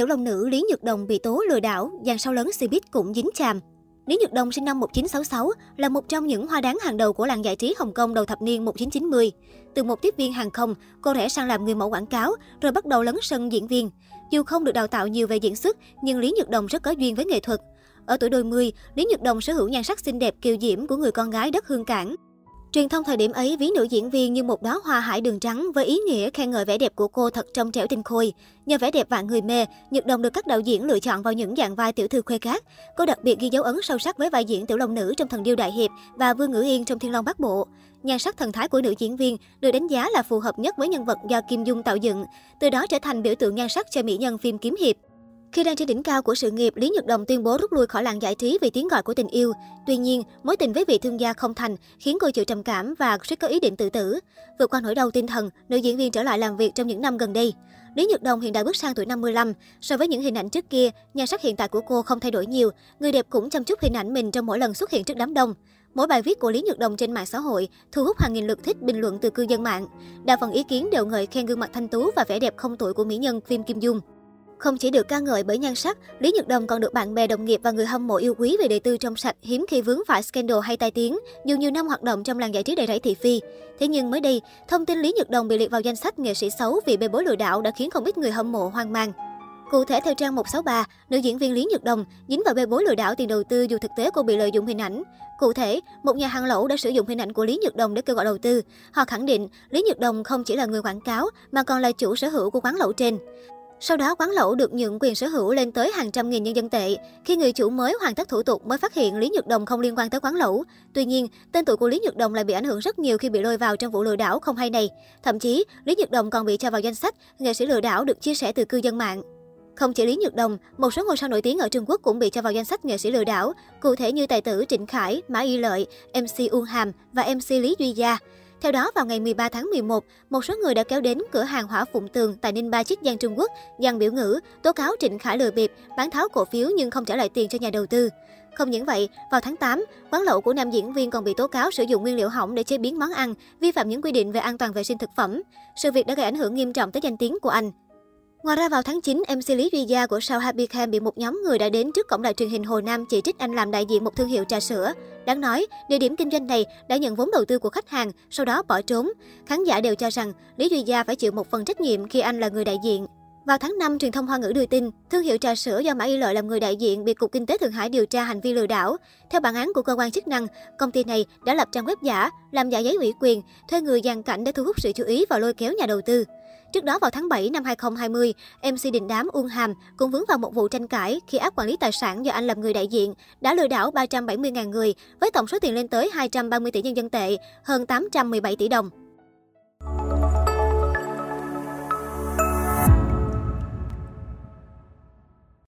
Tiểu Long nữ Lý Nhược Đồng bị tố lừa đảo, dàn sau lớn Cbiz cũng dính chàm. Lý Nhược Đồng sinh năm 1966 là một trong những hoa đáng hàng đầu của làng giải trí Hồng Kông đầu thập niên 1990. Từ một tiếp viên hàng không, cô rẽ sang làm người mẫu quảng cáo, rồi bắt đầu lấn sân diễn viên. Dù không được đào tạo nhiều về diễn xuất, nhưng Lý Nhược Đồng rất có duyên với nghệ thuật. Ở tuổi đôi mươi, Lý Nhược Đồng sở hữu nhan sắc xinh đẹp kiều diễm của người con gái đất hương cảng. Truyền thông thời điểm ấy ví nữ diễn viên như một đóa hoa hải đường trắng với ý nghĩa khen ngợi vẻ đẹp của cô thật trong trẻo tinh khôi. Nhờ vẻ đẹp vạn người mê, Nhật Đồng được các đạo diễn lựa chọn vào những dạng vai tiểu thư khuê khác. Cô đặc biệt ghi dấu ấn sâu sắc với vai diễn tiểu long nữ trong Thần điêu đại hiệp và Vương Ngữ Yên trong Thiên Long Bắc Bộ. Nhan sắc thần thái của nữ diễn viên được đánh giá là phù hợp nhất với nhân vật do Kim Dung tạo dựng, từ đó trở thành biểu tượng nhan sắc cho mỹ nhân phim kiếm hiệp. Khi đang trên đỉnh cao của sự nghiệp, Lý Nhật Đồng tuyên bố rút lui khỏi làng giải trí vì tiếng gọi của tình yêu. Tuy nhiên, mối tình với vị thương gia không thành khiến cô chịu trầm cảm và suýt có ý định tự tử. Vượt qua nỗi đau tinh thần, nữ diễn viên trở lại làm việc trong những năm gần đây. Lý Nhật Đồng hiện đã bước sang tuổi 55. So với những hình ảnh trước kia, nhan sắc hiện tại của cô không thay đổi nhiều. Người đẹp cũng chăm chút hình ảnh mình trong mỗi lần xuất hiện trước đám đông. Mỗi bài viết của Lý Nhật Đồng trên mạng xã hội thu hút hàng nghìn lượt thích bình luận từ cư dân mạng. Đa phần ý kiến đều ngợi khen gương mặt thanh tú và vẻ đẹp không tuổi của mỹ nhân phim Kim Dung. Không chỉ được ca ngợi bởi nhan sắc, Lý Nhật Đồng còn được bạn bè đồng nghiệp và người hâm mộ yêu quý về đời tư trong sạch, hiếm khi vướng phải scandal hay tai tiếng, dù nhiều năm hoạt động trong làng giải trí đầy rẫy thị phi. Thế nhưng mới đây, thông tin Lý Nhật Đồng bị liệt vào danh sách nghệ sĩ xấu vì bê bối lừa đảo đã khiến không ít người hâm mộ hoang mang. Cụ thể theo trang 163, nữ diễn viên Lý Nhật Đồng dính vào bê bối lừa đảo tiền đầu tư dù thực tế cô bị lợi dụng hình ảnh. Cụ thể, một nhà hàng lẩu đã sử dụng hình ảnh của Lý Nhật Đồng để kêu gọi đầu tư. Họ khẳng định Lý Nhật Đồng không chỉ là người quảng cáo mà còn là chủ sở hữu của quán lẩu trên. Sau đó, quán lẩu được nhượng quyền sở hữu lên tới hàng trăm nghìn nhân dân tệ. Khi người chủ mới hoàn tất thủ tục mới phát hiện Lý Nhật Đồng không liên quan tới quán lẩu. Tuy nhiên, tên tuổi của Lý Nhật Đồng lại bị ảnh hưởng rất nhiều khi bị lôi vào trong vụ lừa đảo không hay này. Thậm chí, Lý Nhật Đồng còn bị cho vào danh sách nghệ sĩ lừa đảo được chia sẻ từ cư dân mạng. Không chỉ Lý Nhật Đồng, một số ngôi sao nổi tiếng ở Trung Quốc cũng bị cho vào danh sách nghệ sĩ lừa đảo, cụ thể như tài tử Trịnh Khải, Mã Y Lợi, MC Uông Hàm và MC Lý Duy Gia. Theo đó, vào ngày 13 tháng 11, một số người đã kéo đến cửa hàng Hỏa Phụng Tường tại Ninh Ba Chiết Giang Trung Quốc, dàn biểu ngữ, tố cáo Trịnh Khải lừa bịp, bán tháo cổ phiếu nhưng không trả lại tiền cho nhà đầu tư. Không những vậy, vào tháng 8, quán lẩu của nam diễn viên còn bị tố cáo sử dụng nguyên liệu hỏng để chế biến món ăn, vi phạm những quy định về an toàn vệ sinh thực phẩm. Sự việc đã gây ảnh hưởng nghiêm trọng tới danh tiếng của anh. Ngoài ra vào tháng 9, MC Lý Duy Gia của sao Happy Cam bị một nhóm người đã đến trước cổng đài truyền hình Hồ Nam chỉ trích anh làm đại diện một thương hiệu trà sữa. Đáng nói, địa điểm kinh doanh này đã nhận vốn đầu tư của khách hàng, sau đó bỏ trốn. Khán giả đều cho rằng Lý Duy Gia phải chịu một phần trách nhiệm khi anh là người đại diện. Vào tháng 5, truyền thông Hoa ngữ đưa tin, thương hiệu trà sữa do Mã Y Lợi làm người đại diện bị Cục Kinh tế Thượng Hải điều tra hành vi lừa đảo. Theo bản án của cơ quan chức năng, công ty này đã lập trang web giả, làm giả giấy ủy quyền, thuê người dàn cảnh để thu hút sự chú ý và lôi kéo nhà đầu tư. Trước đó vào tháng 7 năm 2020, MC Đình Đám Uông Hàm cũng vướng vào một vụ tranh cãi khi áp quản lý tài sản do anh làm người đại diện đã lừa đảo 370.000 người với tổng số tiền lên tới 230 tỷ nhân dân tệ, hơn 817 tỷ đồng.